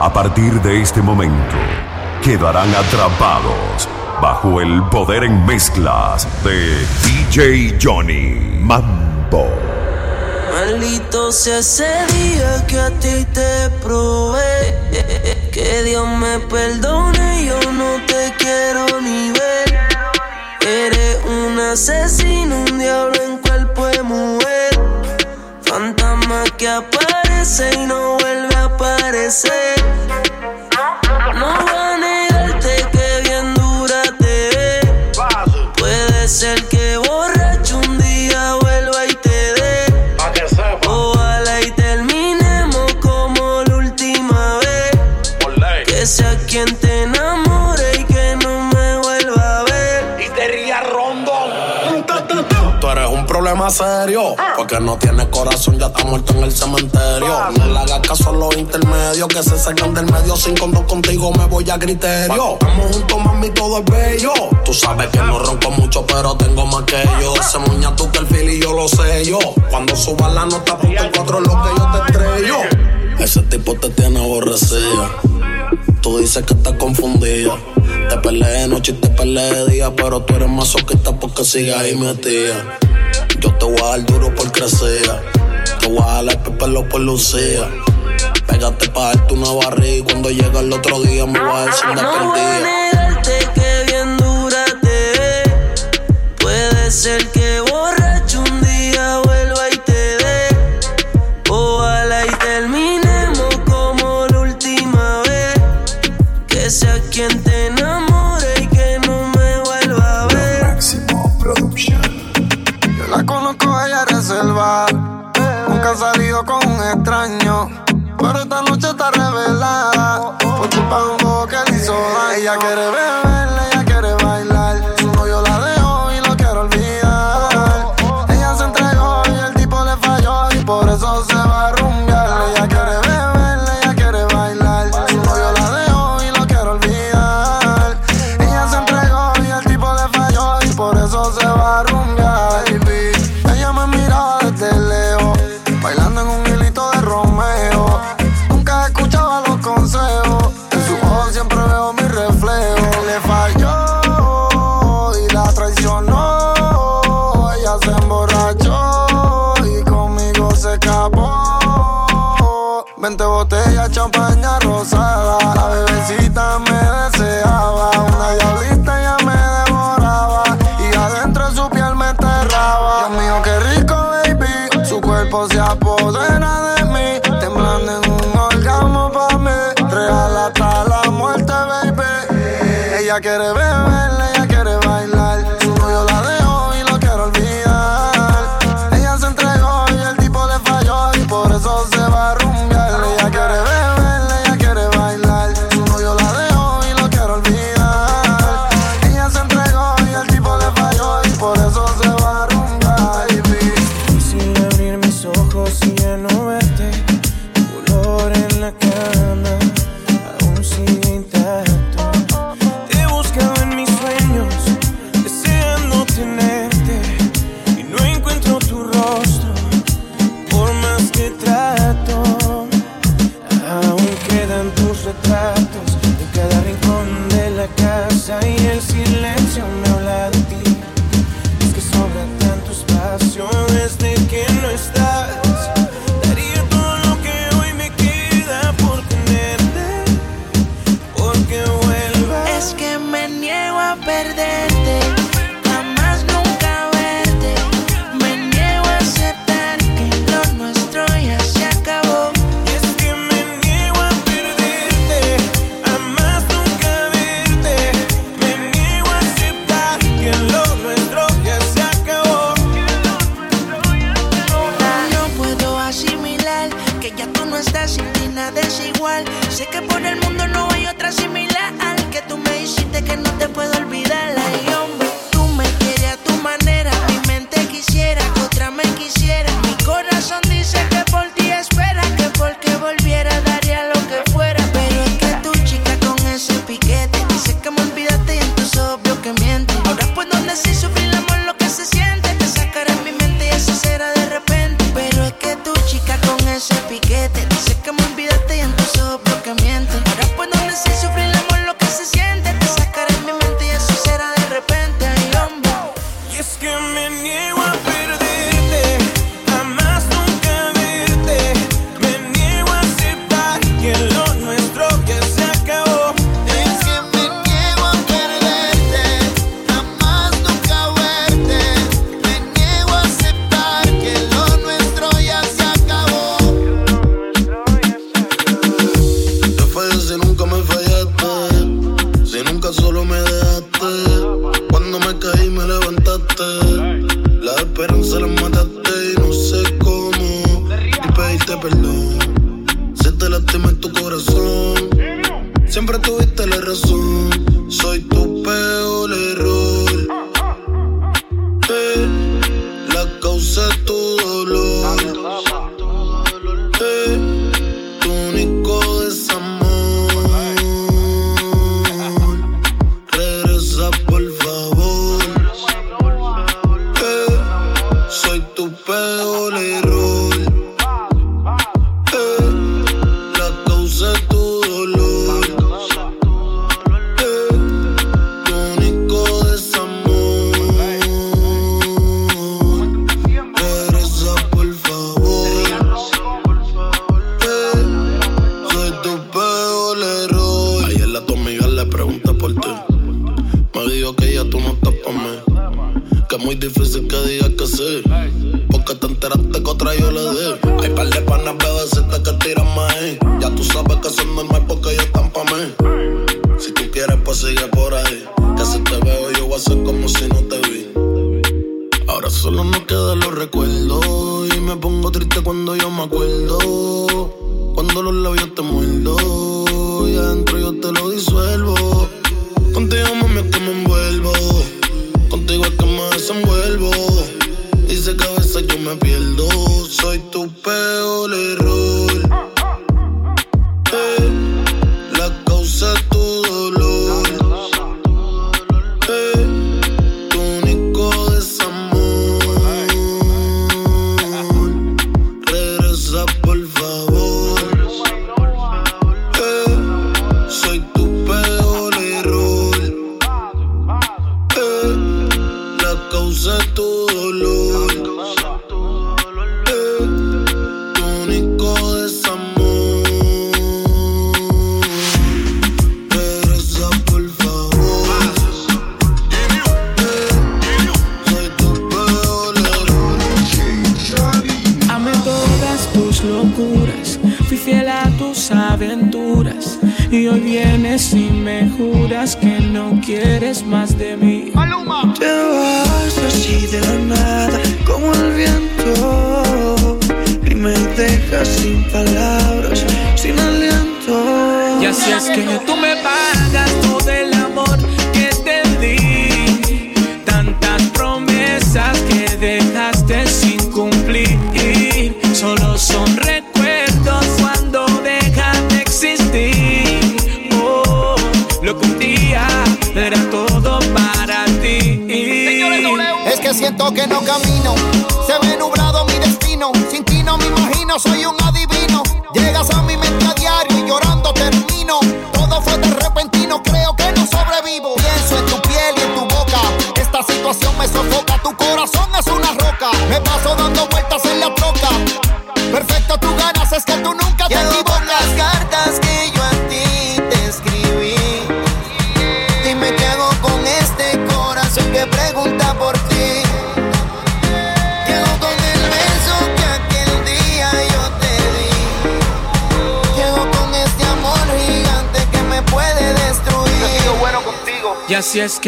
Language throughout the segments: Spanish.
A partir de este momento, quedarán atrapados bajo el poder en mezclas de DJ Johnny Mambo. Maldito sea ese día que a ti te probé. Que Dios me perdone, yo no te quiero ni ver. Eres un asesino, un diablo en cuerpo de mujer. Fantasma que aparece y no vuelve a aparecer. I'm. Porque no tiene corazón, ya está muerto en el cementerio. Ah. No le hagas caso a los intermedios que se sacan del medio. Sin contar contigo me voy a criterio. Estamos juntos, mami, todo es bello. Tú sabes que no ronco mucho, pero tengo más que yo. Se muña tú que el fil y yo lo sé yo. Cuando suba la nota, ponte cuatro lo que yo te estrello. Ese tipo te tiene aborrecida. Tú dices que estás confundida. Te peleé de noche y te peleé de día, pero tú eres masoquista porque sigues ahí metida. Yo te voy a dar duro por crecer. Te voy a dar pepelo por lucía. Pégate pa' darte una barriga cuando llega el otro día me vas a decir de no perdida. que bien dura te Puede ser que Pa' un ella quiere beber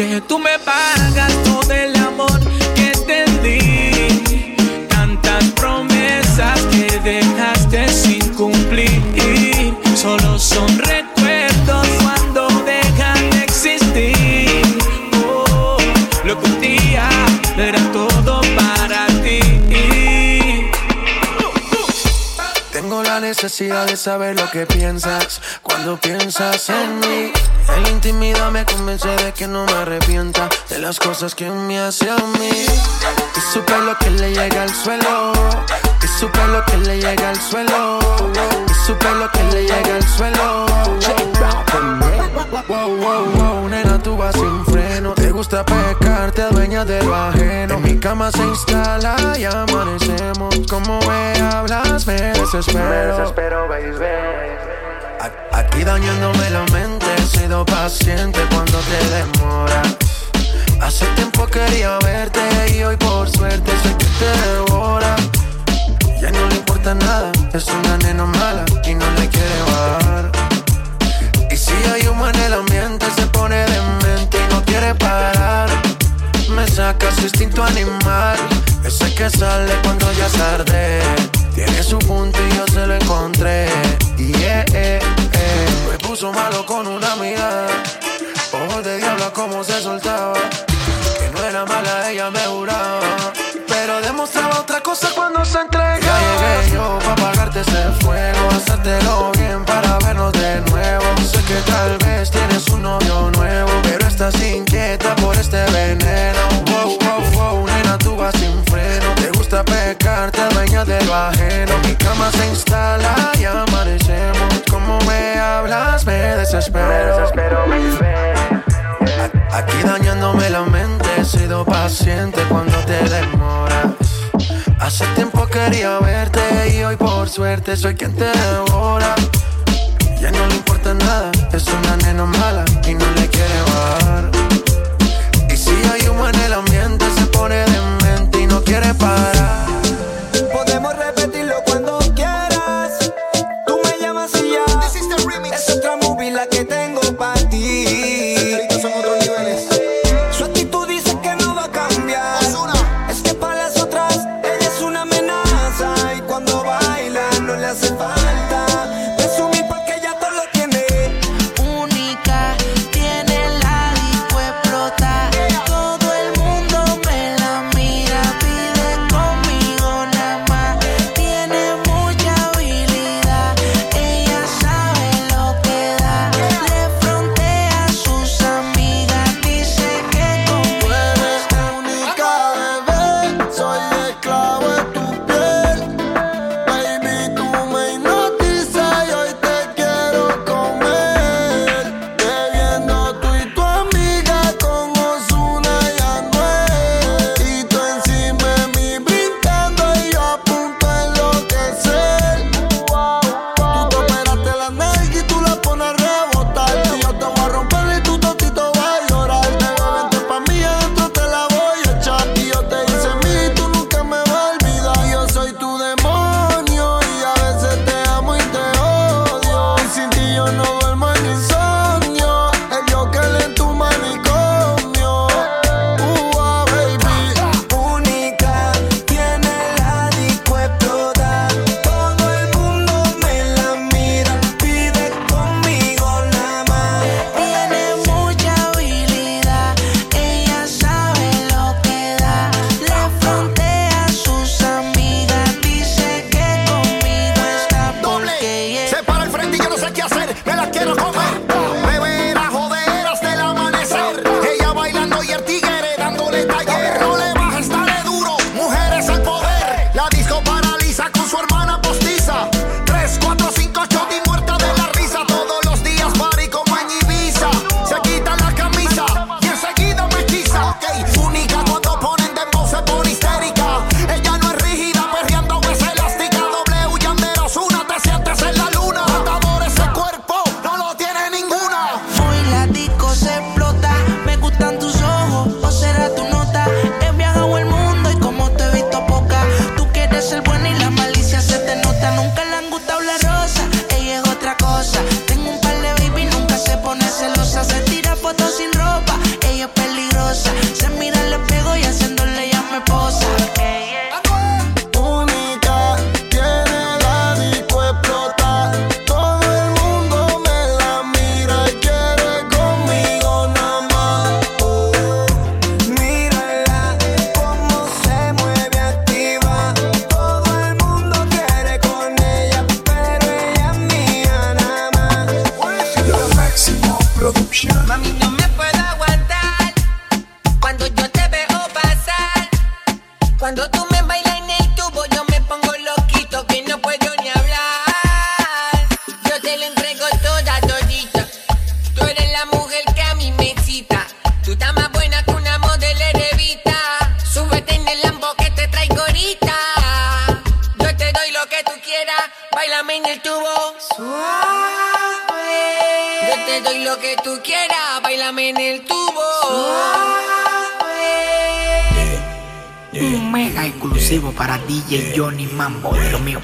que tú me pagas todo el amor que te di, tantas promesas que dejaste sin cumplir, solo son recuerdos cuando dejan de existir. Oh, lo que un día era todo para ti. Tengo la necesidad de saber lo que piensas cuando piensas en mí. En la intimidad me convence de que no me arrepienta de las cosas que me hace a mí. Y su pelo que le llega al suelo. Y su pelo que le llega al suelo. Y su pelo que le llega al suelo. Wow, wow, wow, nena, tú vas sin freno. Te gusta pecar, te adueñas de lo ajeno. En mi cama se instala y amanecemos. Como me hablas, me desespero. Me desespero, baby y dañándome la mente. He sido paciente cuando te demoras. Hace tiempo quería verte y hoy por suerte sé que te devora. Ya no le importa nada, es una nena mala y no le quiere bajar. Y si hay humo en el ambiente, se pone demente y no quiere parar. Me saca su instinto animal, ese que sale cuando ya es tarde. Tiene su punto y yo se lo encontré. Yeah puso malo con una mirada. Ojos de diabla como se soltaba. Que no era mala, ella me juraba. Pero demostraba otra cosa cuando se entregaba. Ya llegué yo para apagarte ese fuego. Hacértelo bien para vernos de nuevo. Sé que tal vez tienes un novio nuevo. Pero estás inquieta por este veneno. Wow, wow, wow, nena, tú vas sin fuego a pecar, te dueño de ajeno. Mi cama se instala y amanecemos. Como me hablas, me desespero. Me desespero, a Aquí dañándome la mente, he sido paciente cuando te demoras. Hace tiempo quería verte y hoy por suerte soy quien te devora. Ya no le importa nada, es una nena mala y no le quiere bajar. Y si hay humo en el ambiente, se pone demente y no quiere parar.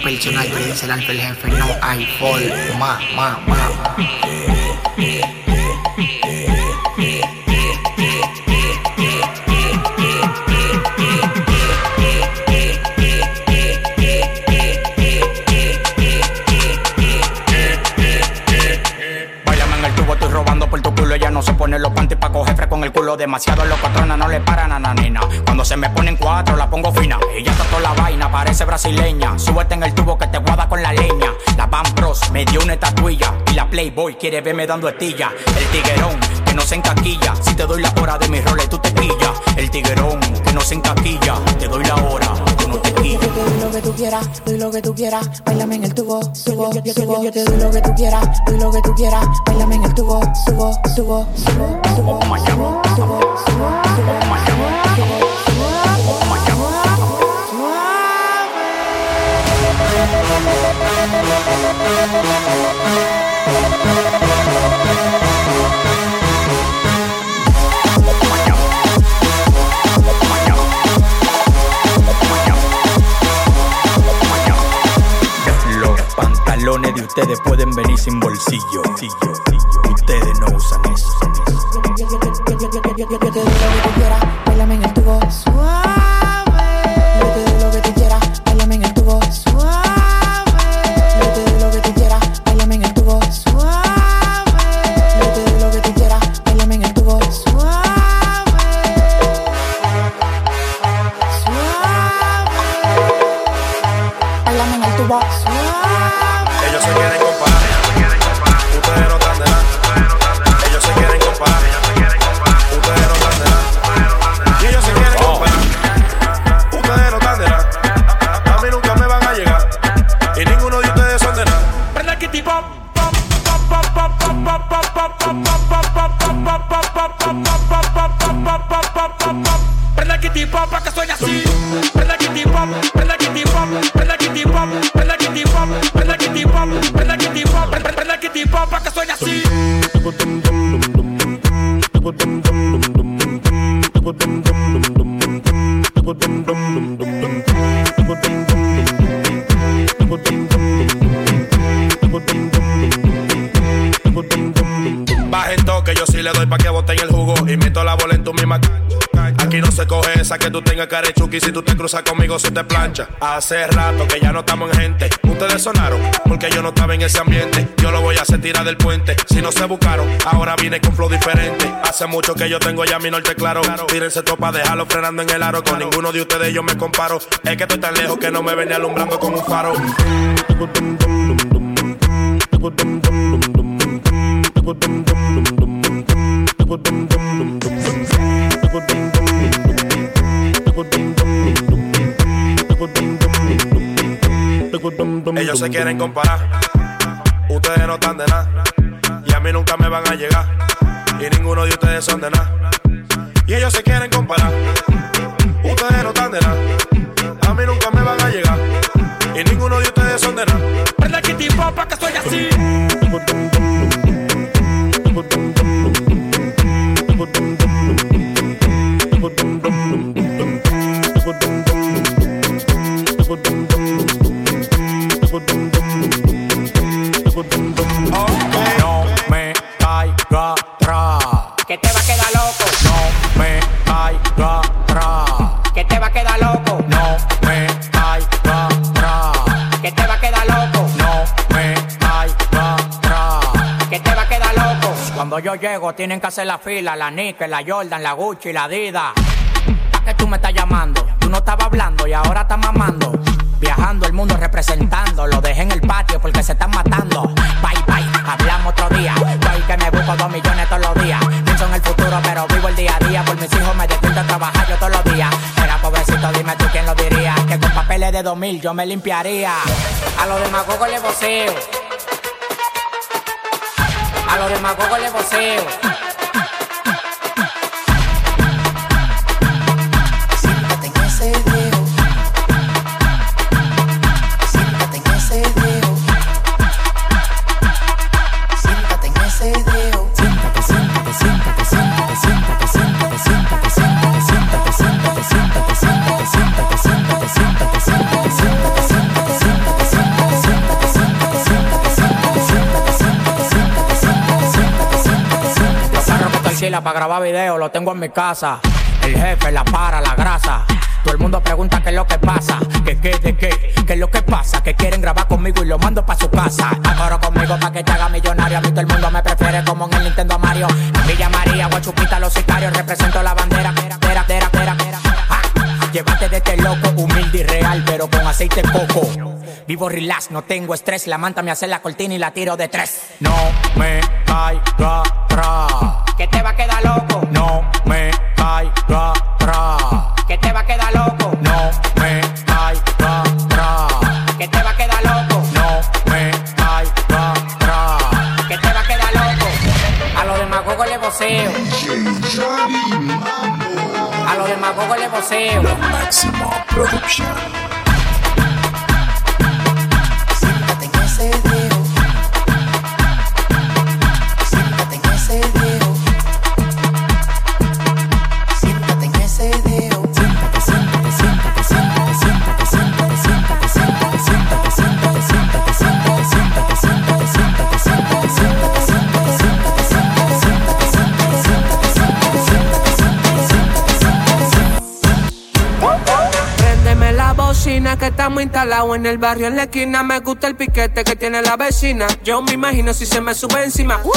personal, pero dice el alfa el jefe, no hay forma, ma, ma. no se pone los panties pa' coger fresco en el culo. Demasiado locotrona, no le paran a na, nena se me ponen cuatro, la pongo fina. Ella está la vaina, parece brasileña. Súbete en el tubo que te guada con la leña. La Van Pros me dio una estatuilla. Y la Playboy quiere verme dando estilla. El tiguerón que no se encaquilla. Si te doy la hora de mis roles, tú te quillas. El tiguerón que no se encaquilla. Te doy la hora, tú no te quillas. Yo te doy lo que tú quieras, doy lo que tú quieras. Bailame en el tubo, subo, yo. Yo te doy lo que tú quieras, doy lo que tú quieras. Bailame en el tubo, subo, subo, subo, subo. subo, subo, subo, subo, subo, subo. Ustedes pueden venir sin bolsillo. Ustedes no usan eso. Tengas carechuki Si tú te cruzas conmigo, se te plancha. Hace rato que ya no estamos en gente. Ustedes sonaron porque yo no estaba en ese ambiente. Yo lo voy a hacer tirar del puente. Si no se buscaron, ahora vine con flow diferente. Hace mucho que yo tengo ya mi norte claro. Tírense topa, dejarlo frenando en el aro. Con ninguno de ustedes yo me comparo. Es que estoy tan lejos que no me venía alumbrando con un faro. Ellos se quieren comparar. Ustedes no están de nada. Y a mí nunca me van a llegar. Y ninguno de ustedes son de nada. Y ellos se quieren comparar. Ustedes no están de nada. A mí nunca me van a llegar. Y ninguno de ustedes son de nada. Prenda que tipo pa' que suene así llego tienen que hacer la fila, la Nike, la Jordan, la Gucci, la. ¿Para qué tú me estás llamando? Tú no estabas hablando y ahora estás mamando. Viajando el mundo representando, lo dejé en el patio porque se están matando. Bye bye, hablamos otro día. Voy que me busco dos millones todos los días. Pienso en el futuro, pero vivo el día a día. Por mis hijos me despierto a trabajar yo todos los días. Era pobrecito, dime tú quién lo diría. Que con papeles de 2000 yo me limpiaría. A los demagogos le voceo. Los demagogos le voceo. Para grabar video, lo tengo en mi casa. El jefe, la para, la grasa. Todo el mundo pregunta qué es lo que pasa, que qué, de qué, qué es lo que pasa, que quieren grabar conmigo y lo mando pa' su casa. Acoro conmigo pa' que te haga millonario, a mí todo el mundo me prefiere como en el Nintendo Mario. En María, Guachupita, los sicarios, represento la bandera, pera, pera, pera. Ah, Llévate de este loco, humilde y real, pero con aceite coco. Vivo relax, no tengo estrés. La manta me hace la cortina y la tiro de tres. No me caiga atrás. Que te va a quedar loco. No me caiga atrás. Que te va a quedar loco. No me caiga atrás. Que te va a quedar loco. No me caiga atrás. Que te va a quedar loco. A los demagogos le voceo. A los demagogos le voceo. Máximo Production. Siéntate estamos instalados en el barrio en la esquina. Me gusta el piquete que tiene la vecina. Yo me imagino si se me sube encima. Uh, uh.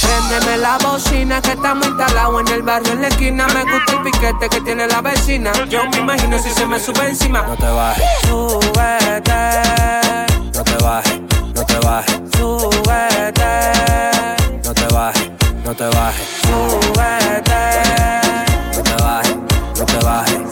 Préndeme la bocina que estamos instalados en el barrio en la esquina. Me gusta el piquete que tiene la vecina. Yo me imagino si se me sube encima. No te bajes, Súbete, no te bajes, no te bajes, súbete, no te bajes, no te bajes, súbete, no te bajes, no te bajes,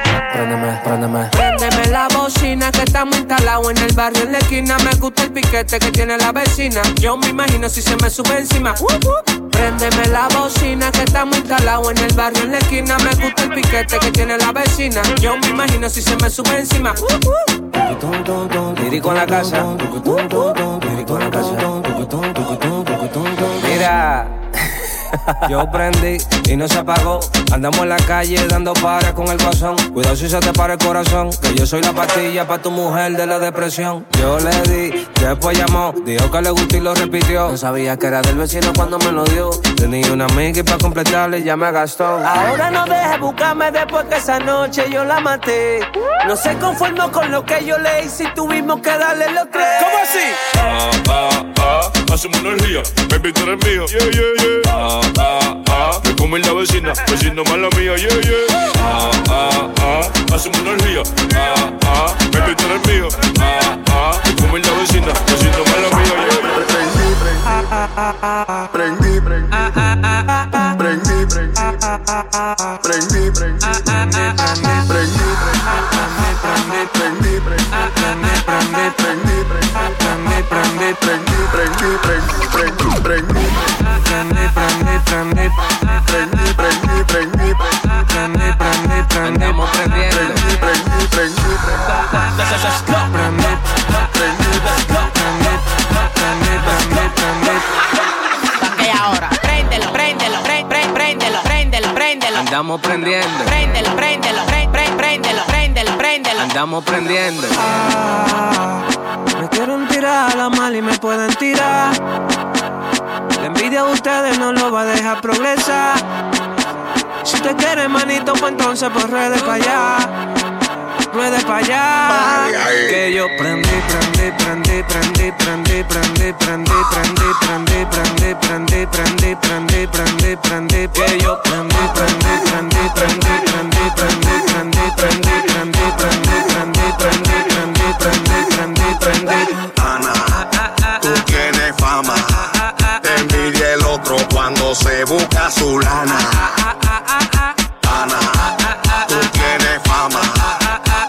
Préndeme, préndeme. Préndeme la bocina que estamos instalados en el barrio en la esquina. Me gusta el piquete que tiene la vecina. Yo me imagino si se me sube encima. Uh, uh. Préndeme la bocina que estamos instalados en el barrio en la esquina. Me gusta el piquete que tiene la vecina. Yo me imagino si se me sube encima. Lírico en la casa. Lírico en la casa. Mira. Yo prendí y no se apagó. Andamos en la calle dando para con el guasón. Cuidado si se te para el corazón. Que yo soy la pastilla para tu mujer de la depresión. Yo le di, después llamó. Dijo que le gustó y lo repitió. No sabía que era del vecino cuando me lo dio. Tenía una amiga y para completarle ya me gastó. Ahora no dejes buscarme después que esa noche yo la maté. No se conformó con lo que yo le hice y tuvimos que darle los tres. ¿Cómo así? Ah, ah, ah, hacemos energía, baby, tú eres mío. Yeah, yeah, yeah. Ah, ah, ah, me come la vecina, vecino mala mía. Yeah, yeah. Ah, ah, ah, hacemos energía. Ah, ah, baby, tú eres mío. Ah, ah, me come la vecina, vecino mala mía. Yeah, yeah. Prendí, prendí, prendí, prendí, prendí, prendí, prendí, Andamos prendiendo. ¿Qué ahora? Préndelo, préndelo, pre- pre- préndelo, préndelo, préndelo. Andamos prendiendo. Préndelo, préndelo, préndelo, préndelo, préndelo. Andamos prendiendo. Me quieren tirar a la mal y me pueden tirar. La envidia de ustedes no lo va a dejar progresar. Si te quieres, manito, pues entonces pues redes para allá. Ruedes para allá. Que yo prendí, prendí, prendí, prendí, prendí, prendí, prendí, prendí, prendí, prendí, prendí, prendí, prendí, prendí, prendí. Que yo prendí, prendí, prendí, prendí, prendí, prendí, prendí, prendí, prendí, prendí, prendí, prendí, prendí, prendí, prendí, prendí. Ana, tú tienes fama. Se busca su lana. Ana, tú tienes fama.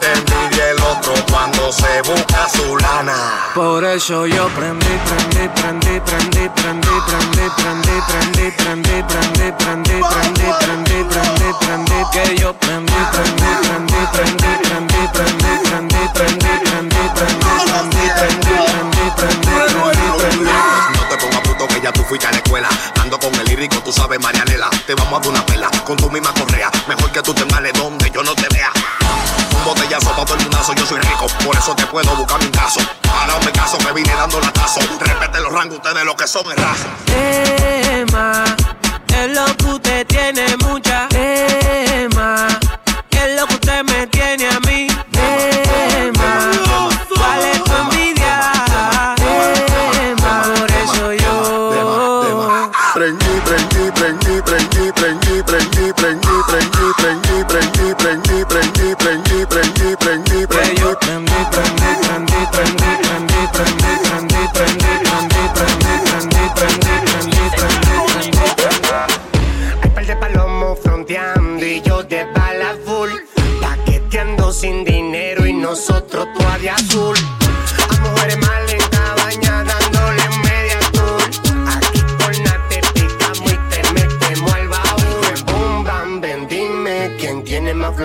Envidia el otro cuando se busca su lana. Por eso yo prendí, prendí, prendí, prendí, prendí, prendí, prendí, prendí, prendí, prendí, prendí, prendí, prendí, prendí, prendí, que yo prendí, prendí, prendí, prendí, prendí, prendí, prendí, prendí, prendí, prendí, prendí, prendí, prendí, prendí, prendí, prendí. No que ya tú fuiste a la escuela. Ando con el lírico, tú sabes, Marianela. te vamos a dar una pela con tu misma correa. Mejor que tú te males donde yo no te vea. Un botellazo todo el mundo, yo soy rico, por eso te puedo buscar mi caso. Ahora me caso, me vine dando latazo. Respete los rangos, ustedes lo que son es raza. Emma, es lo que tiene mucha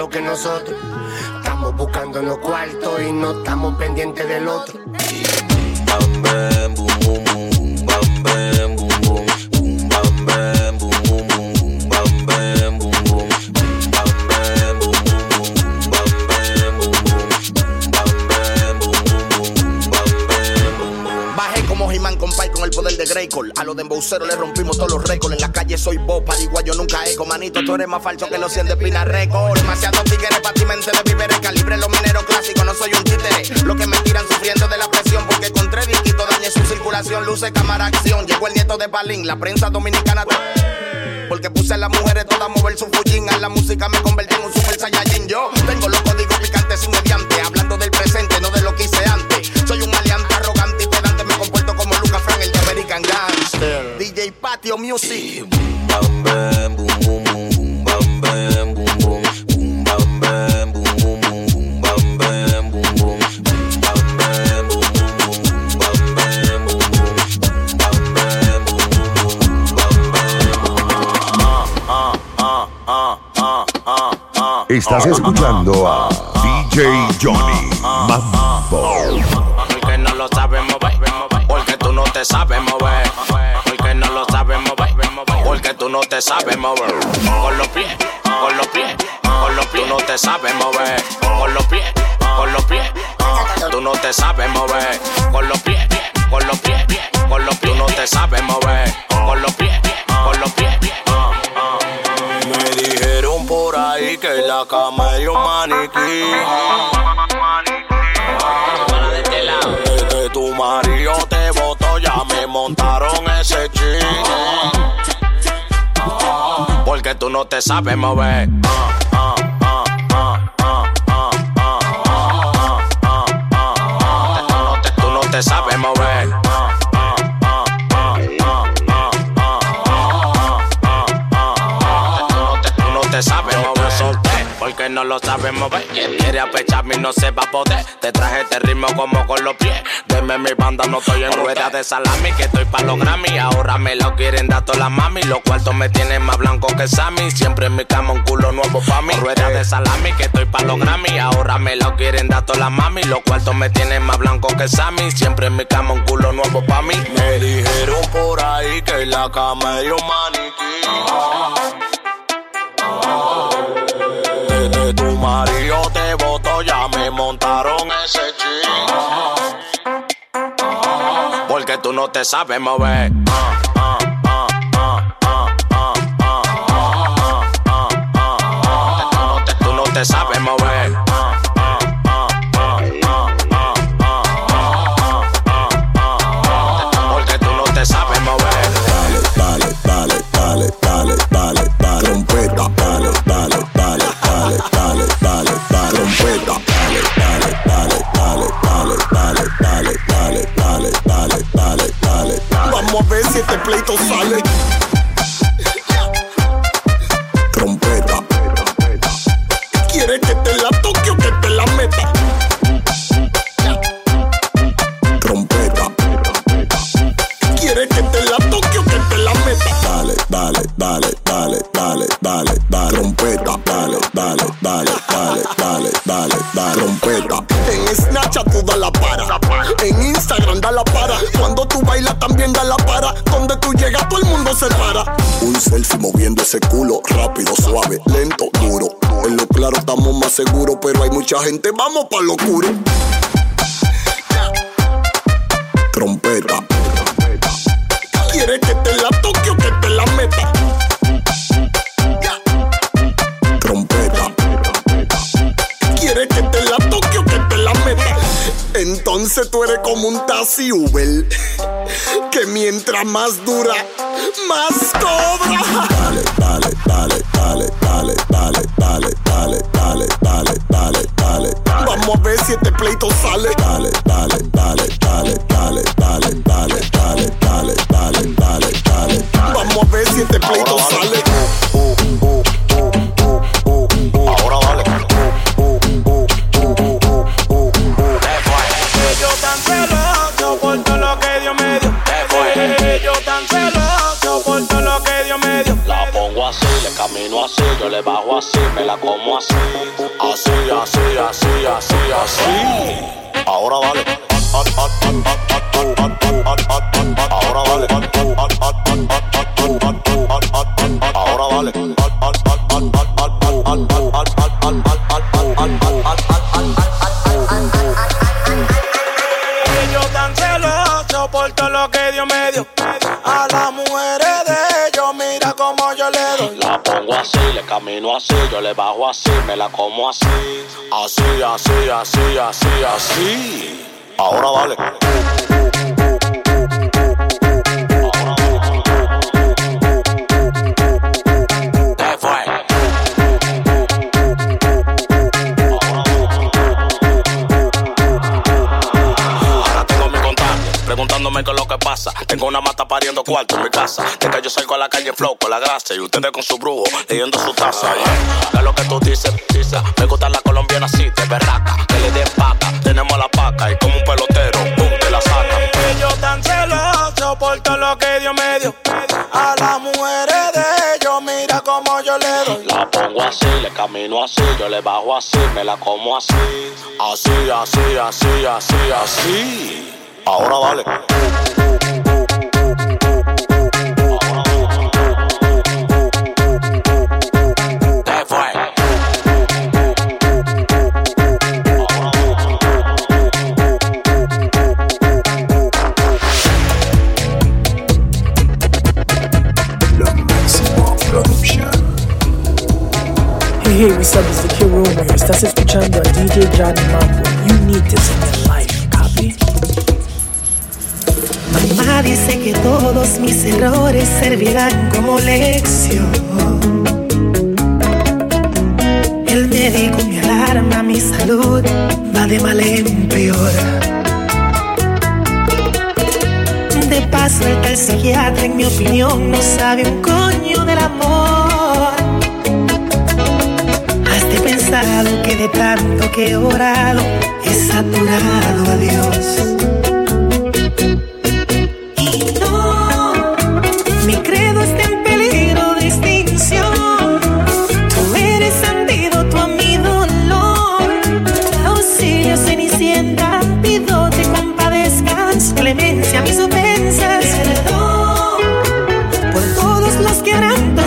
que nosotros. Estamos buscando los cuartos y no estamos pendientes del otro. Como He-Man con Pai con el poder de Greycore. A los de le rompimos todos los récords. En la calle soy vos, pariguayo nunca eco. Manito, tú eres más falso que los 100 de Pina Record. Demasiados tigres para ti, mente de víveres. Calibre los mineros clásicos, no soy un títere. Los que me tiran sufriendo de la presión porque con tres disquitos dañé su circulación. Luce, cámara, acción. Llegó el nieto de Palín, la prensa dominicana. Porque puse a las mujeres todas a mover su fullín. A la música me convertí en un super saiyajin. Yo tengo los códigos picantes sin mediante. DJ Patio Music. Estás escuchando a DJ Johnny Mambo sabes mover. Porque no lo sabes mover, porque tú no te sabes mover. Con los pies, con los pies, con los pies. Tú no te sabes mover. Con los pies, con los pies. Tú no te sabes mover. Con los pies, con los pies, con los pies. Tú no te sabes mover. Con los pies, con los pies. Me dijeron por ahí que la cama es un maniquí. Desde tu marido te montaron ese ching. Porque tú no te sabes mover. Tú no te sabes mover. No lo sabes mover. Quien quiere apecharme y no se va a poder. Te traje este ritmo como con los pies. Deme mi banda, no estoy en rueda de salami. Que estoy pa' los Grammy. Ahora me lo quieren dar todas las mami. Los cuartos me tienen más blanco que Sammy. Siempre en mi cama un culo nuevo pa' mí. Rueda de salami, que estoy pa' los Grammy. Ahora me lo quieren dar todas las mami. Los cuartos me tienen más blanco que Sammy. Siempre en mi cama un culo nuevo pa' mí. Me dijeron por ahí que la cama es un maniquí. Te botó, ya me montaron ese ching. Porque tú no te sabes mover. Tú no te sabes mover. Pleito sale. Mucha gente, vamos pa' lo oscuro. Trompeta. ¿Quieres que te la toque o que te la meta? Trompeta. ¿Quieres que te la toque o que te la meta? Entonces tú eres como un taxi Uber. Que mientras más dura, más cobra. Le camino así, yo le bajo así, me la como así. Así, así, así, así, así. Ahora dale. Qué es lo que pasa. Tengo una mata pariendo cuarto en mi casa. De que yo salgo a la calle flow con la grasa y ustedes con su brujo leyendo su taza. Yeah. ¿Qué es lo que tú dices? dices? Me gusta la colombiana así, de berraca. Que le den paca, tenemos la paca y como un pelotero, pum, te la saca. Que yo tan celoso por todo lo que Dios me dio. A las mujeres de ellos, mira como yo le doy. La pongo así, le camino así, yo le bajo así, me la como así. Así, así, así, así, así. Ahora dale. Hey, what's up? It's the Kid Rumor. Estás escuchando a DJ Johnny Mambo. You need this in your life, copy? Mamá dice que todos mis errores servirán como lección. El médico me alarma, mi salud va de mal en peor. De paso, el tal psiquiatra, en mi opinión, no sabe un coño del amor. Has pensado que de tanto que he orado, he saturado a Dios.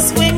swim.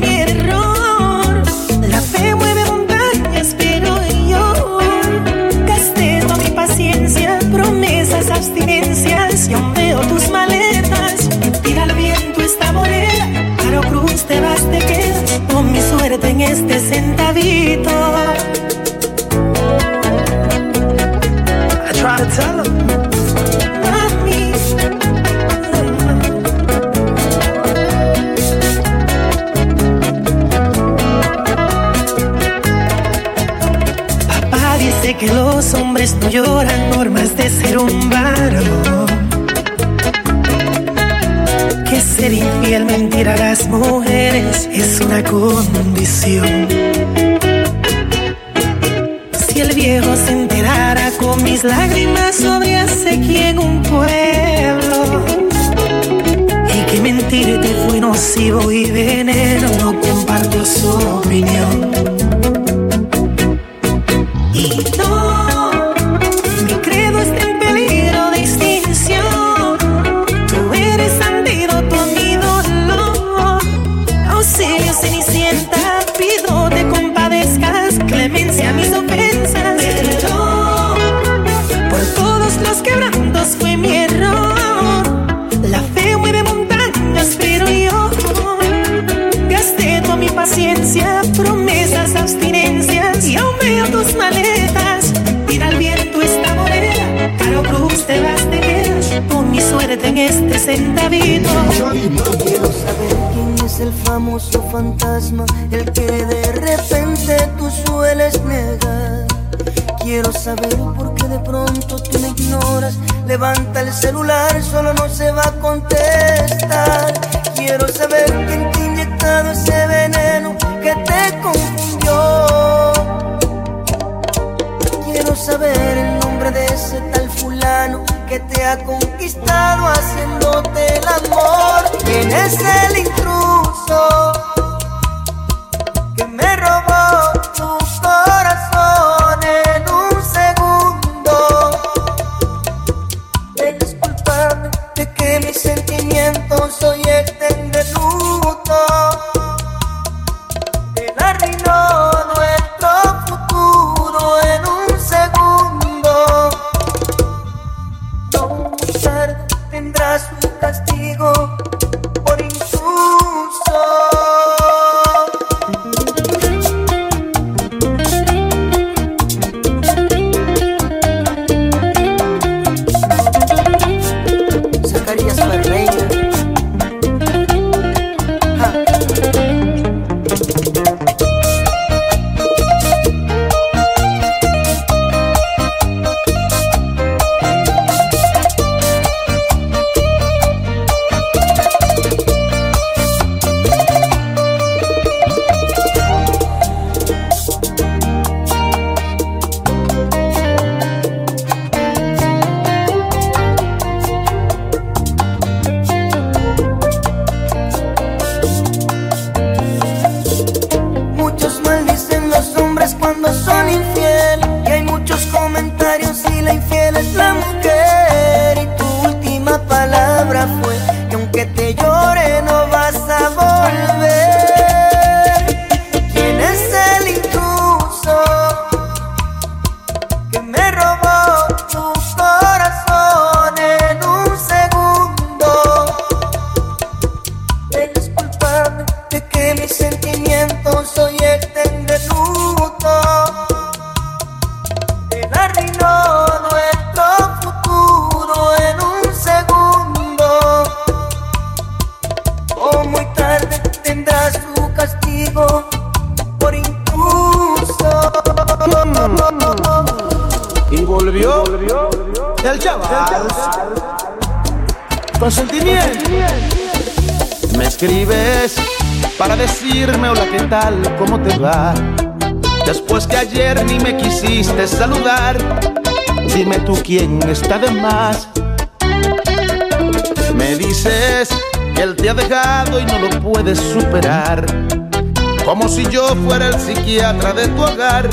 Psiquiatra de tu hogar,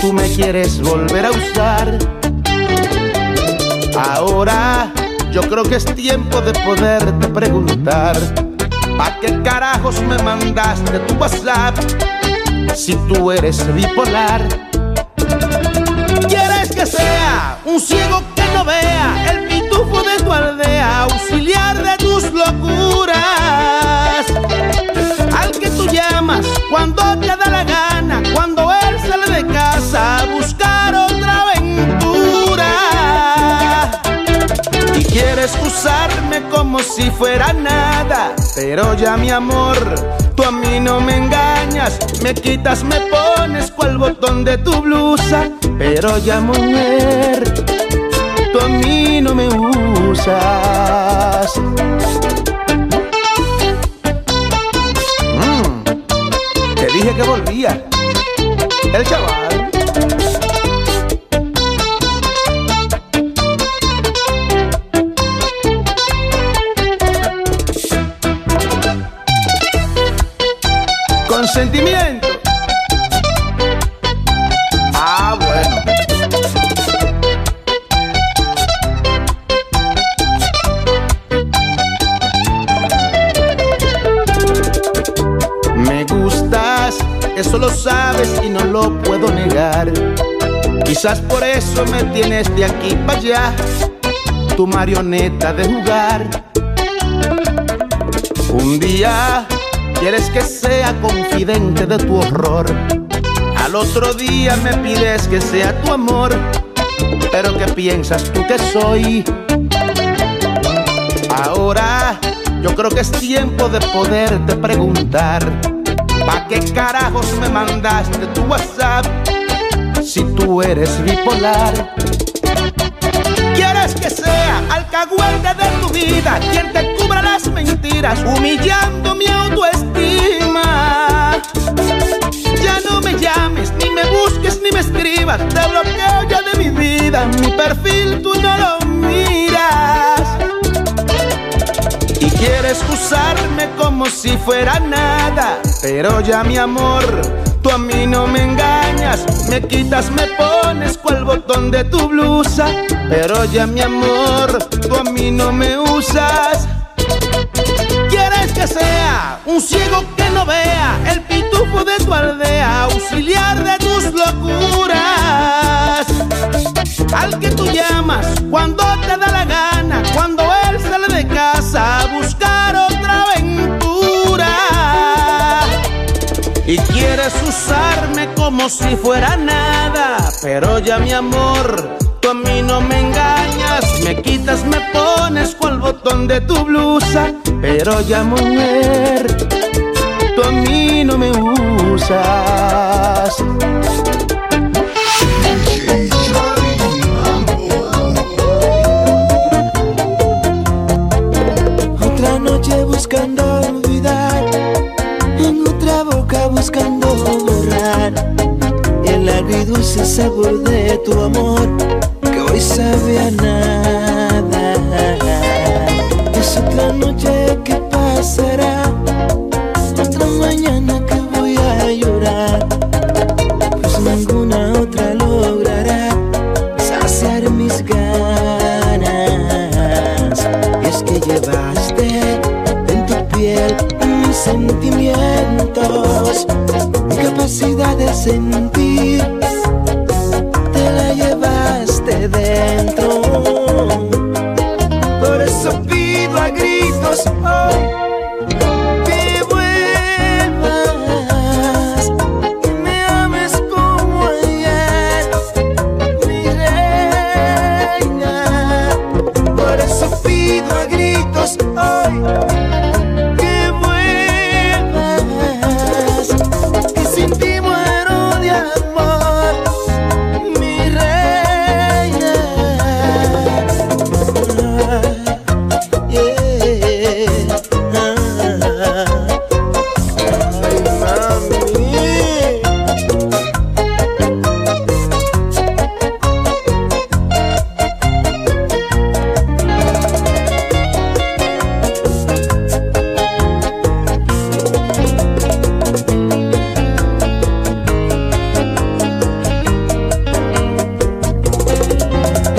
tú me quieres volver a usar. Ahora yo creo que es tiempo de poderte preguntar ¿Pa' qué carajos me mandaste tu WhatsApp si tú eres bipolar? ¿Quieres que sea un ciego que no vea el pitufo de tu aldea, auxiliar de tus locuras? Llamas cuando te da la gana, cuando él sale de casa a buscar otra aventura. Y quieres usarme como si fuera nada. Pero ya mi amor, tú a mí no me engañas. Me quitas, me pones cual botón de tu blusa. Pero ya mujer, tú a mí no me usas. Que volvía. El chaval. Consentimiento. Ah, eso lo sabes y no lo puedo negar. Quizás por eso me tienes de aquí para allá, tu marioneta de jugar. Un día quieres que sea confidente de tu horror. Al otro día me pides que sea tu amor. Pero ¿qué piensas tú que soy? Ahora yo creo que es tiempo de poderte preguntar ¿Pa' qué carajos me mandaste tu WhatsApp si tú eres bipolar? ¿Quieres que sea alcahuete de tu vida quien te cubra las mentiras humillando mi autoestima? Ya no me llames, ni me busques, ni me escribas, te bloqueo ya de mi vida, mi perfil tú no lo miras. Quieres usarme como si fuera nada, pero ya mi amor, tú a mí no me engañas, me quitas, me pones cual botón de tu blusa, pero ya mi amor, tú a mí no me usas. Quieres que sea un ciego que no vea el pitufo de tu aldea, auxiliar de tus locuras. Al que tú llamas cuando te da la gana, cuando él sale de casa como si fuera nada, pero ya mi amor, tú a mí no me engañas, me quitas, me pones cual botón de tu blusa, pero ya mujer, tú a mí no me usas. Agridulce sabor de tu amor que hoy sabe a nada. Es otra noche que pasará, otra mañana que voy a llorar, pues ninguna otra logrará saciar mis ganas. Es que llevaste en tu piel mis sentimientos, mi capacidad de sentir,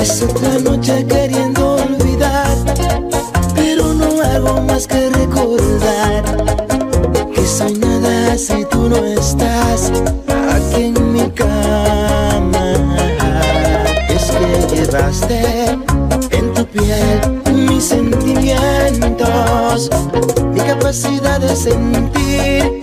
Es otra noche queriendo olvidar, pero no hago más que recordar que soy nada si tú no estás aquí en mi cama. Es que llevaste en tu piel mis sentimientos, mi capacidad de sentir.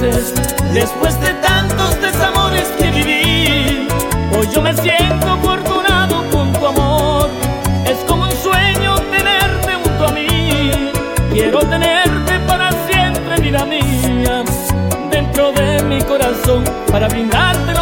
Después de tantos desamores que viví. Hoy yo me siento afortunado con tu amor. Es como un sueño tenerte junto a mí. Quiero tenerte para siempre, vida mía, dentro de mi corazón, para brindarte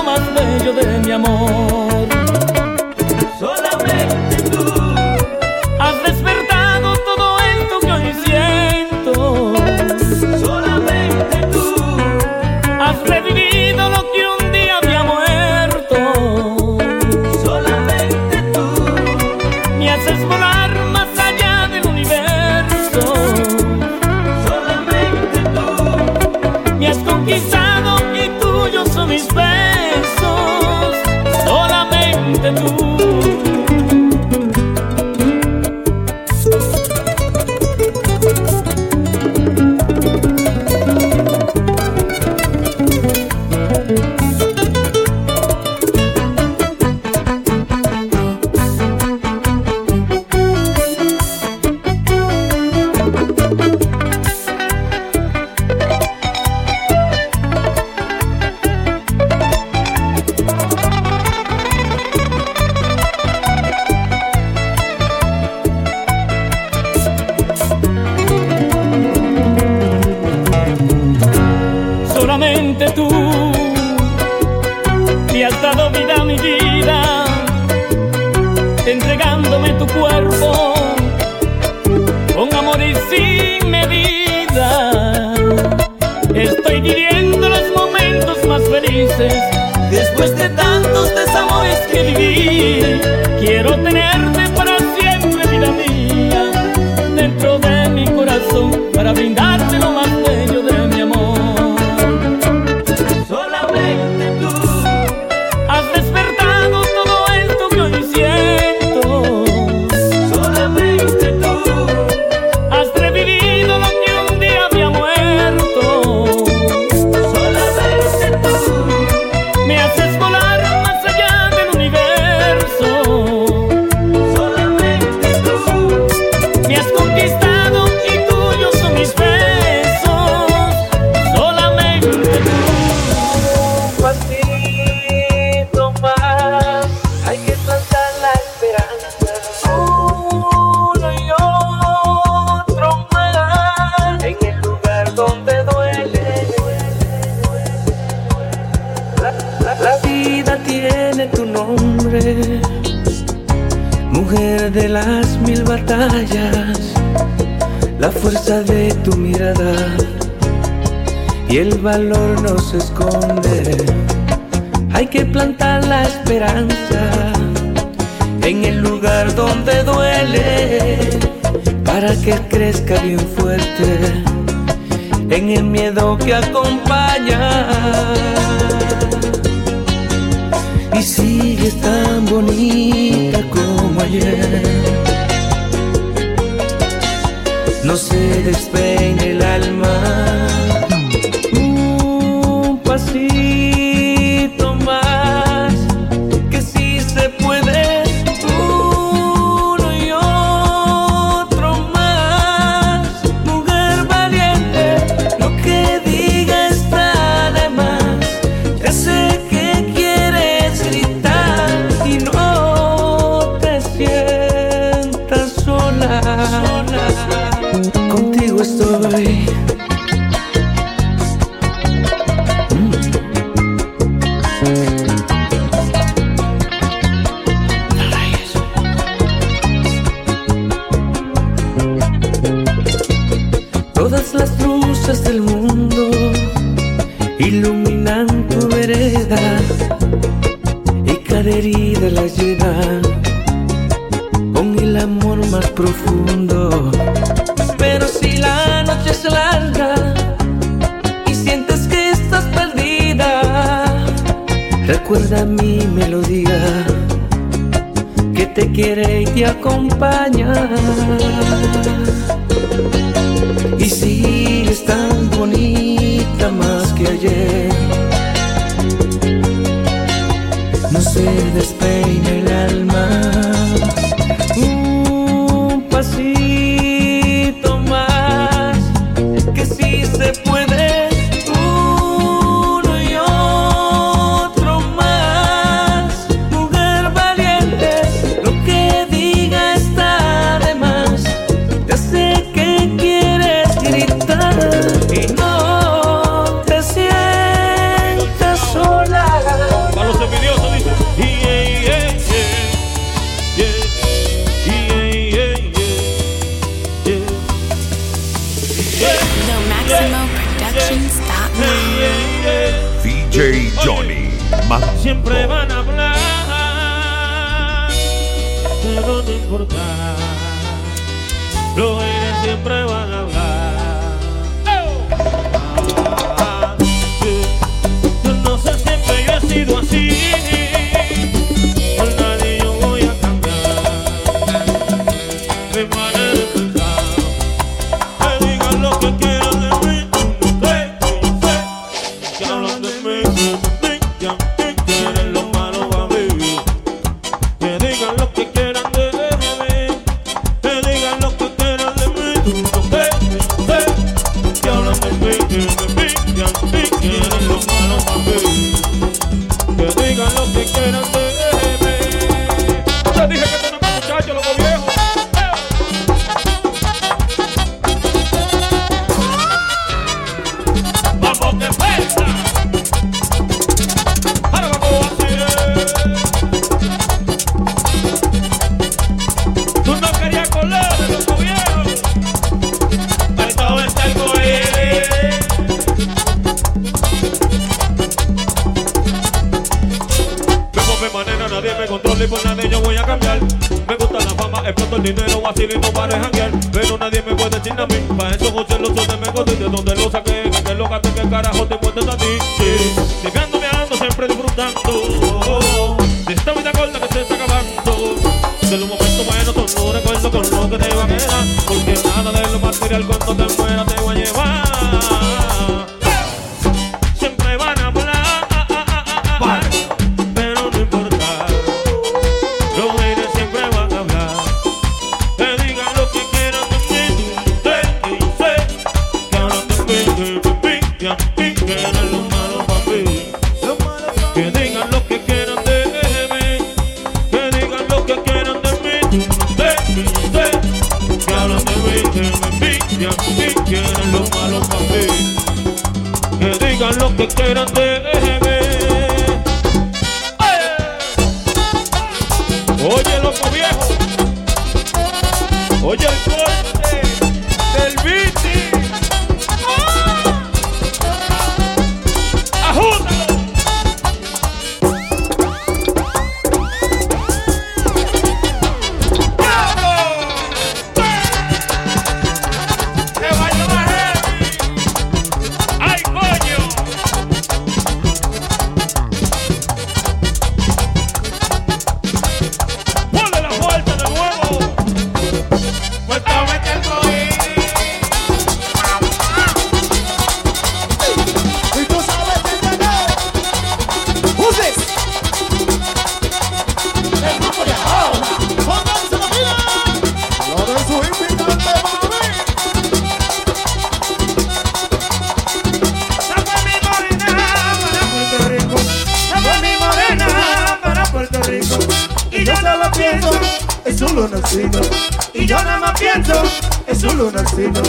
solo Narciso,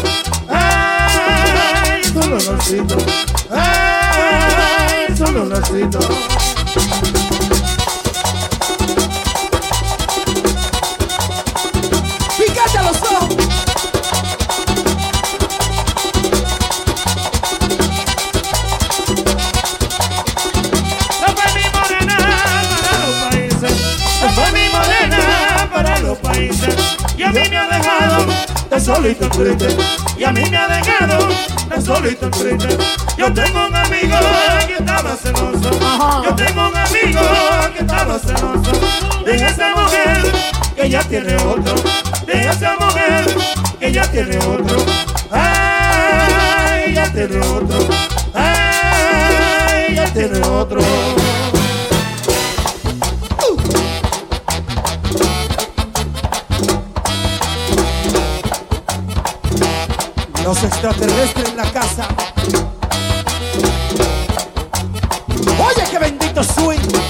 ay, solo Narciso, ay, solo Narciso. solita y a mí me ha dejado tan solita frente. Yo tengo un amigo que estaba celoso, yo tengo un amigo que estaba celoso de esa mujer que ya tiene otro, de esa mujer que ya tiene otro, ay, ya tiene otro, ay, ya tiene otro. Los extraterrestres en la casa. Oye, qué bendito swing.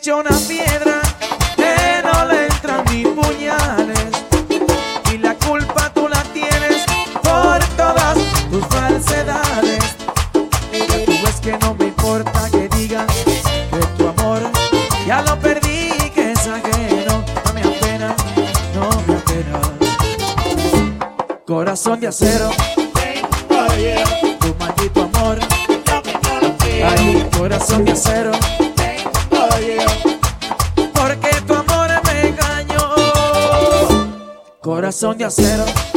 Jonah. Corazón de acero.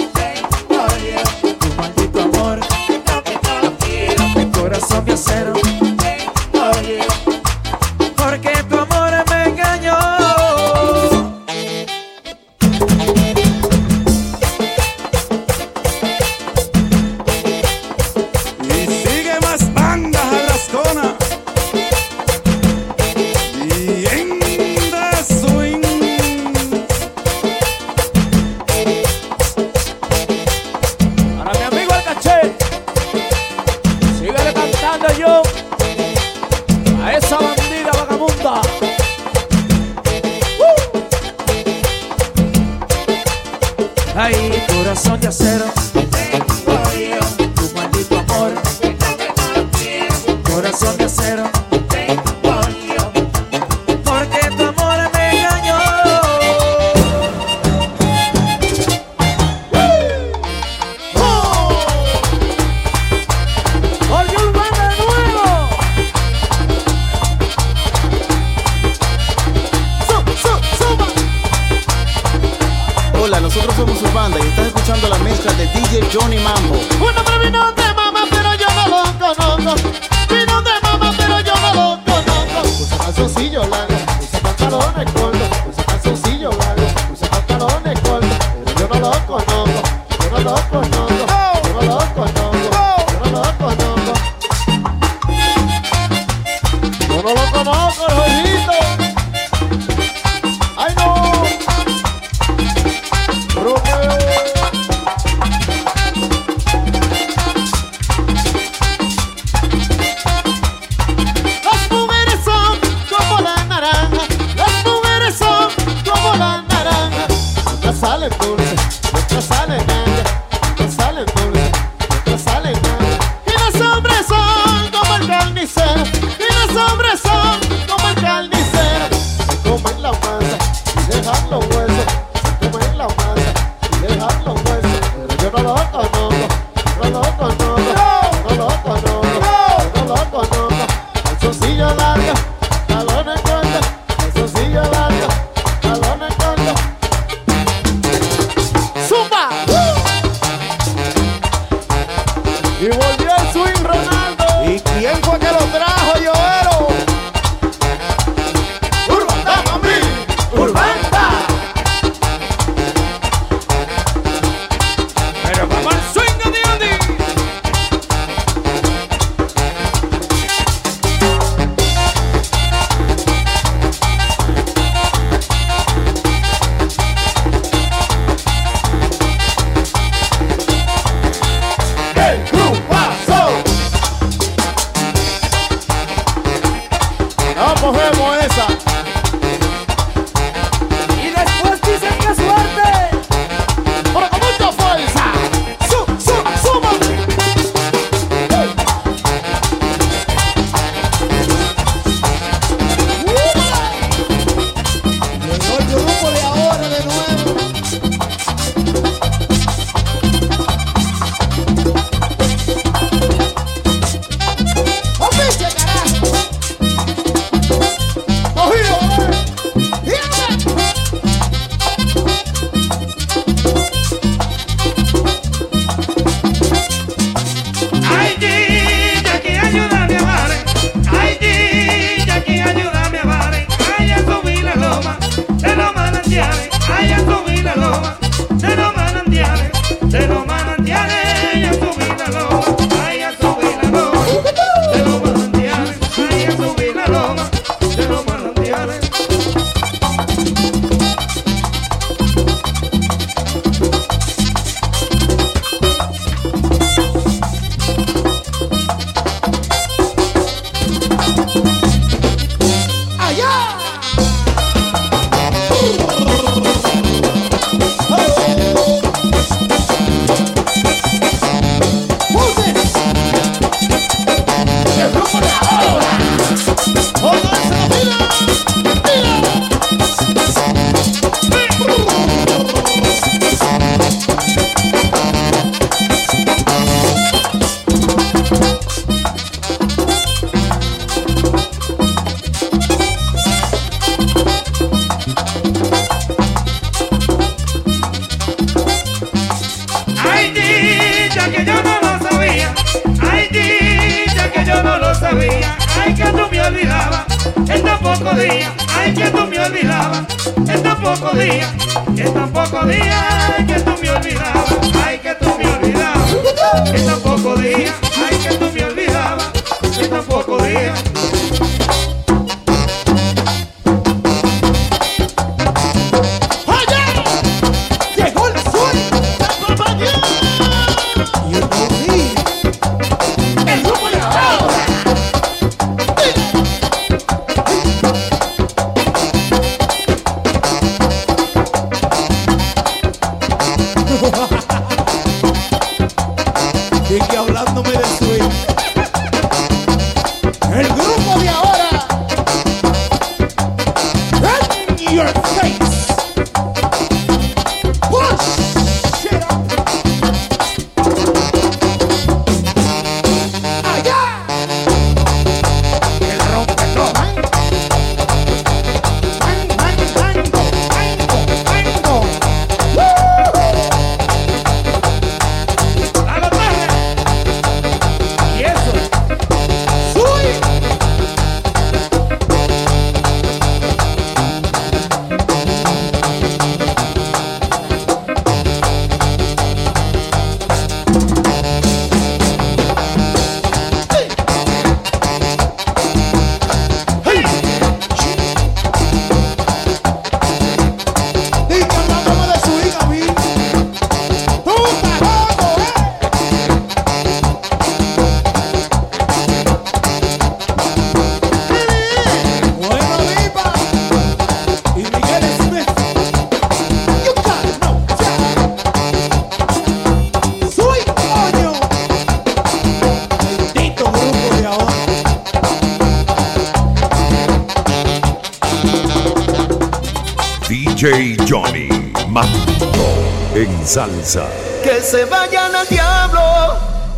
se vayan al diablo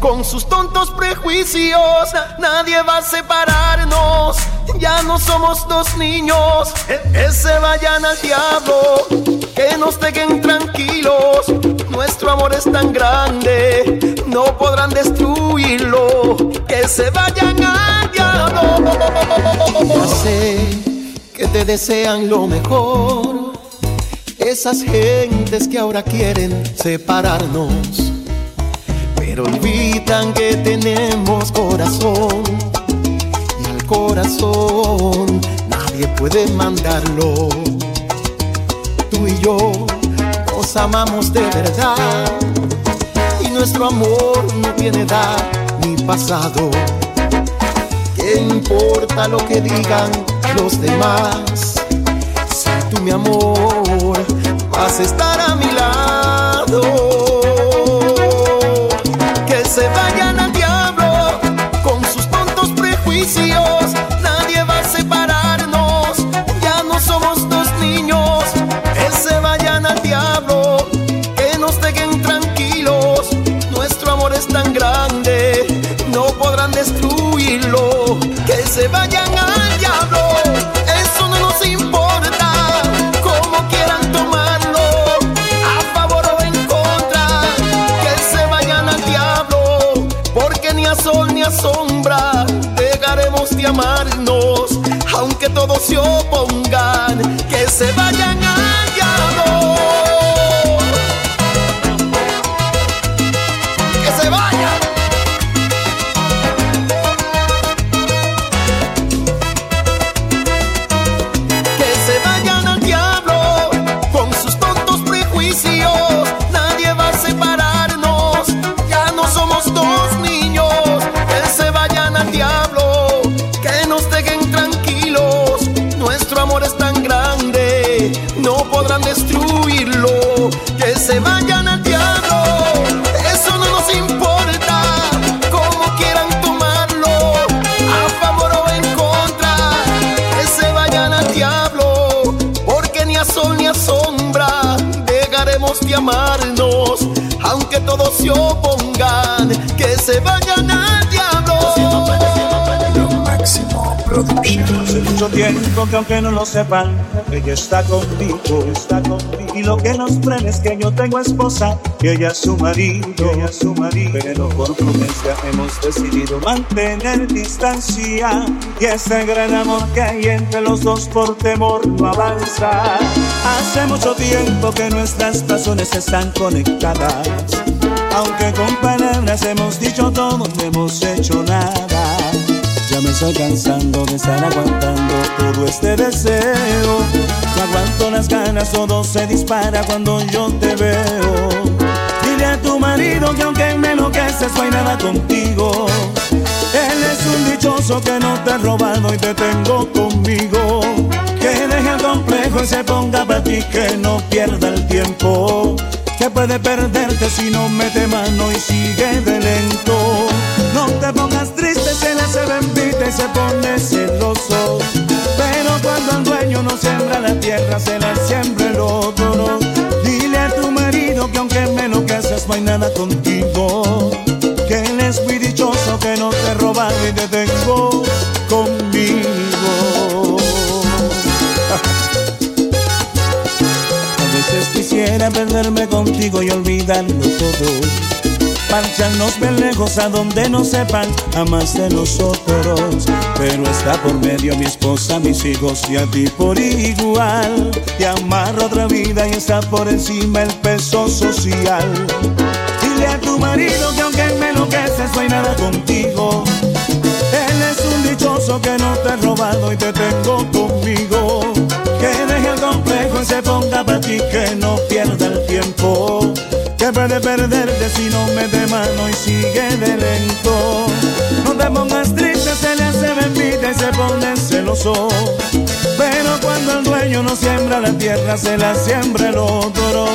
con sus tontos prejuicios. Nadie va a separarnos, ya no somos dos niños. Que se vayan al diablo, que nos dejen tranquilos. Nuestro amor es tan grande, no podrán destruirlo. Que se vayan al diablo. Sé que te desean lo mejor esas gentes que ahora quieren separarnos, pero olvidan que tenemos corazón y al corazón nadie puede mandarlo. Tú y yo nos amamos de verdad y nuestro amor no tiene edad ni pasado. ¿Qué importa lo que digan los demás? Si tú mi amor has estar a mi lado. Que se vayan al diablo con sus tontos prejuicios. amarnos, aunque todo se oponga. digo que aunque no lo sepan, ella está contigo, está contigo. Y lo que nos prende es que yo tengo esposa y ella es su marido, ella es su marido. Pero por prudencia hemos decidido mantener distancia y ese gran amor que hay entre los dos por temor no avanza. Hace mucho tiempo que nuestras razones están conectadas, aunque con palabras hemos dicho todo, no hemos hecho nada. Ya me estoy cansando de estar aguantando todo este deseo. No aguanto las ganas, todo se dispara cuando yo te veo. Dile a tu marido que aunque me enloqueces, no hay nada contigo. Él es un dichoso que no te ha robado y te tengo conmigo. Que deje el complejo y se ponga para ti, que no pierda el tiempo. Que puede perderte si no mete mano y sigue de lento. Y se pone celoso. Pero cuando el dueño no siembra la tierra, se la siembra el otro. Dile a tu marido que aunque me enloqueces, no hay nada contigo. Que él es muy dichoso, que no te roba y te tengo conmigo. A veces quisiera perderme contigo y olvidarlo todo. Marcharnos bien lejos a donde no sepan a más de nosotros. Pero está por medio mi esposa, mis hijos y a ti por igual. Y amarro otra vida y está por encima el peso social. Dile a tu marido que aunque me enloqueces no hay nada contigo. Él es un dichoso que no te ha robado y te tengo conmigo. Que deje el complejo y se ponga para ti, que no pierda el tiempo. Que puede perderte si no mete mano y sigue de lento. No te pongas triste, se le hace bendita y se pone celoso. Pero cuando el dueño no siembra la tierra, se la siembra el otro.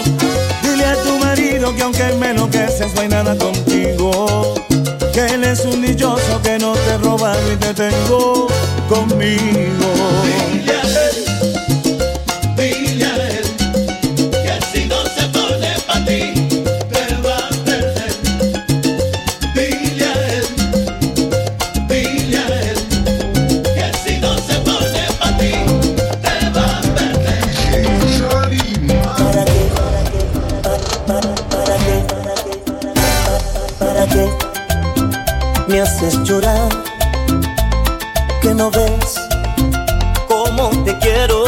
Dile a tu marido que aunque me enloqueces, no hay nada contigo. Que él es un dichoso que no te roba y te tengo conmigo. Llorar? Que no ves cómo te quiero.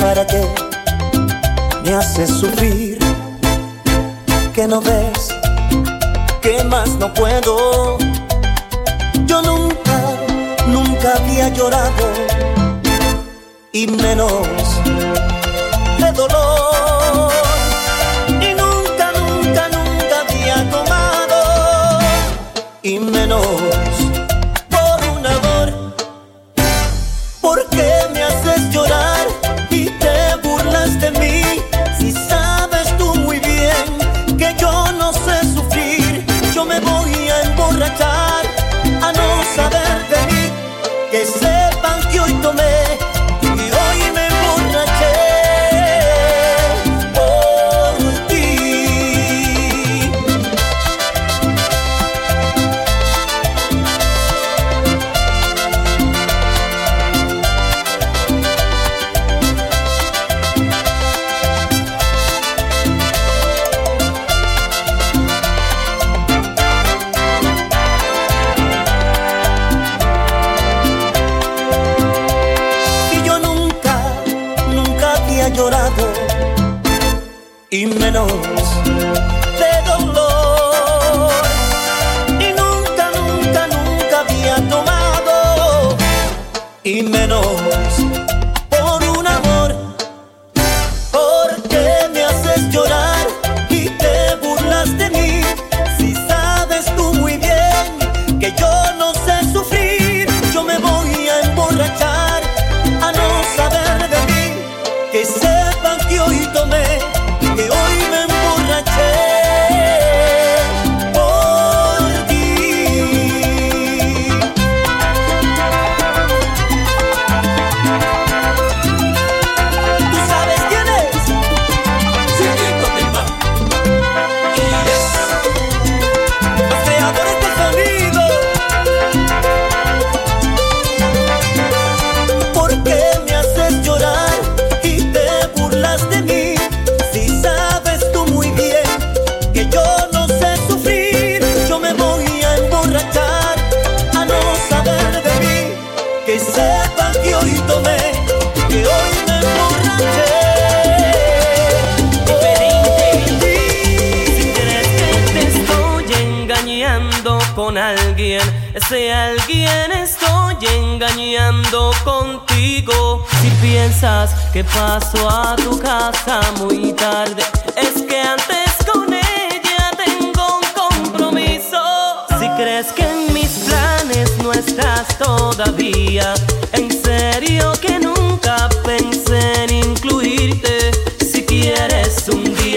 ¿Para qué me haces sufrir? Que no ves que más no puedo. Yo nunca, nunca había llorado y menos no sé sufrir,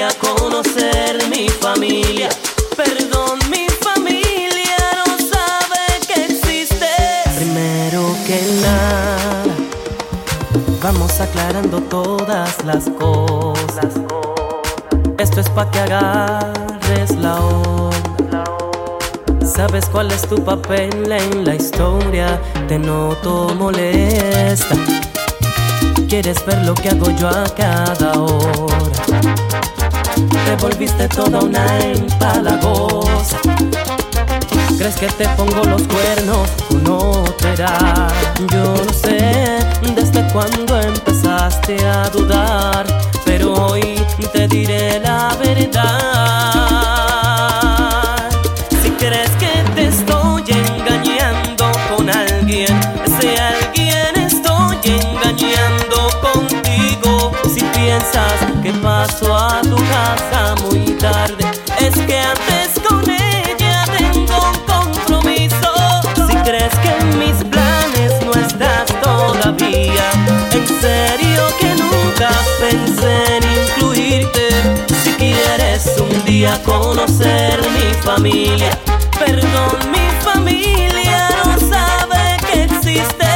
conocer mi familia, perdón, mi familia no sabe que existes. Primero que nada, vamos aclarando todas las cosas. Esto es pa' que agarres la onda. ¿Sabes cuál es tu papel en la historia? Te noto molesta. Quieres ver lo que hago yo a cada hora. Te volviste toda una empalagosa. ¿Crees que te pongo los cuernos con otra? Yo no sé desde cuándo empezaste a dudar, pero hoy te diré la verdad. Día conocer mi familia, perdón, mi familia no sabe que existes.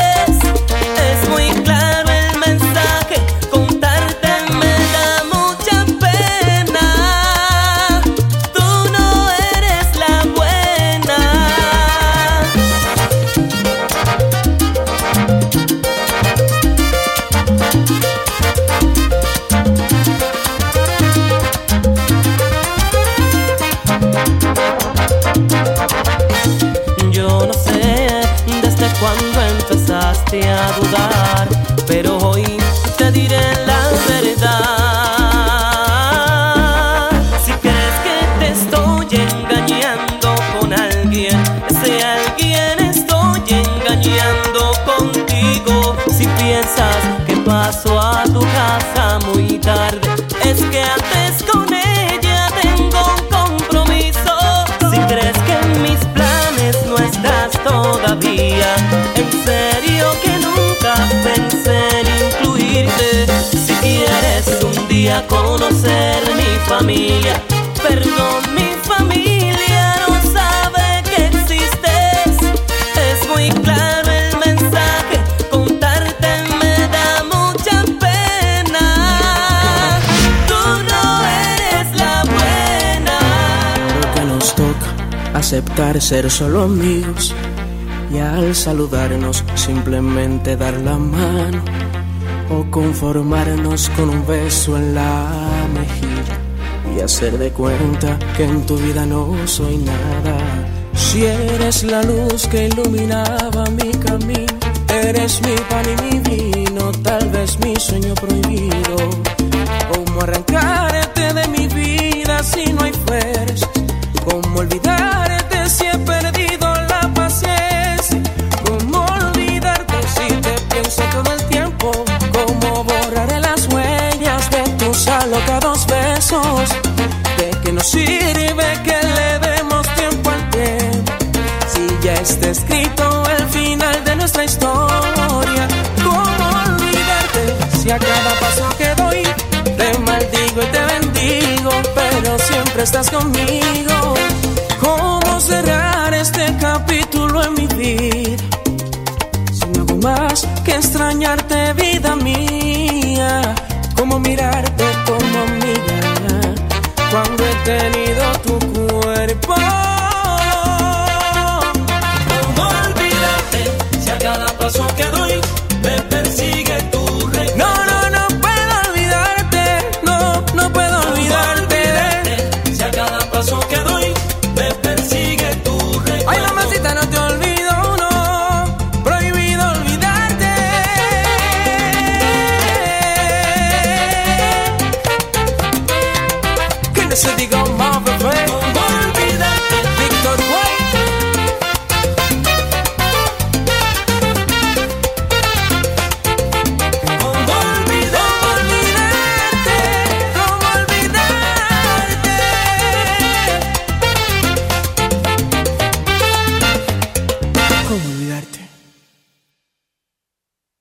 Día conocer mi familia, perdón, mi familia no sabe que existes. Es muy claro el mensaje, contarte me da mucha pena. Tú no eres la buena. Creo que nos toca aceptar ser solo amigos y al saludarnos simplemente dar la mano o conformarnos con un beso en la mejilla y hacer de cuenta que en tu vida no soy nada. Si eres la luz que iluminaba mi camino, eres mi pan y mi vino, tal vez mi sueño prohibido. ¿Cómo arrancarte de mi vida si no hay fuerza? ¿Cómo olvidarte si he perdido la paciencia? ¿Cómo olvidarte si te pienso todo el tiempo? ¿Cómo borraré las huellas de tus alocados besos? ¿De qué nos sirve que le demos tiempo al tiempo? Si ya está escrito el final de nuestra historia, ¿cómo olvidarte si a cada paso que doy te maldigo y te bendigo, pero siempre estás conmigo? ¿Cómo cerrar este capítulo en mi vida? Si no hago más que extrañarte, vida mía, ¿cómo mirarte como amiga cuando he tenido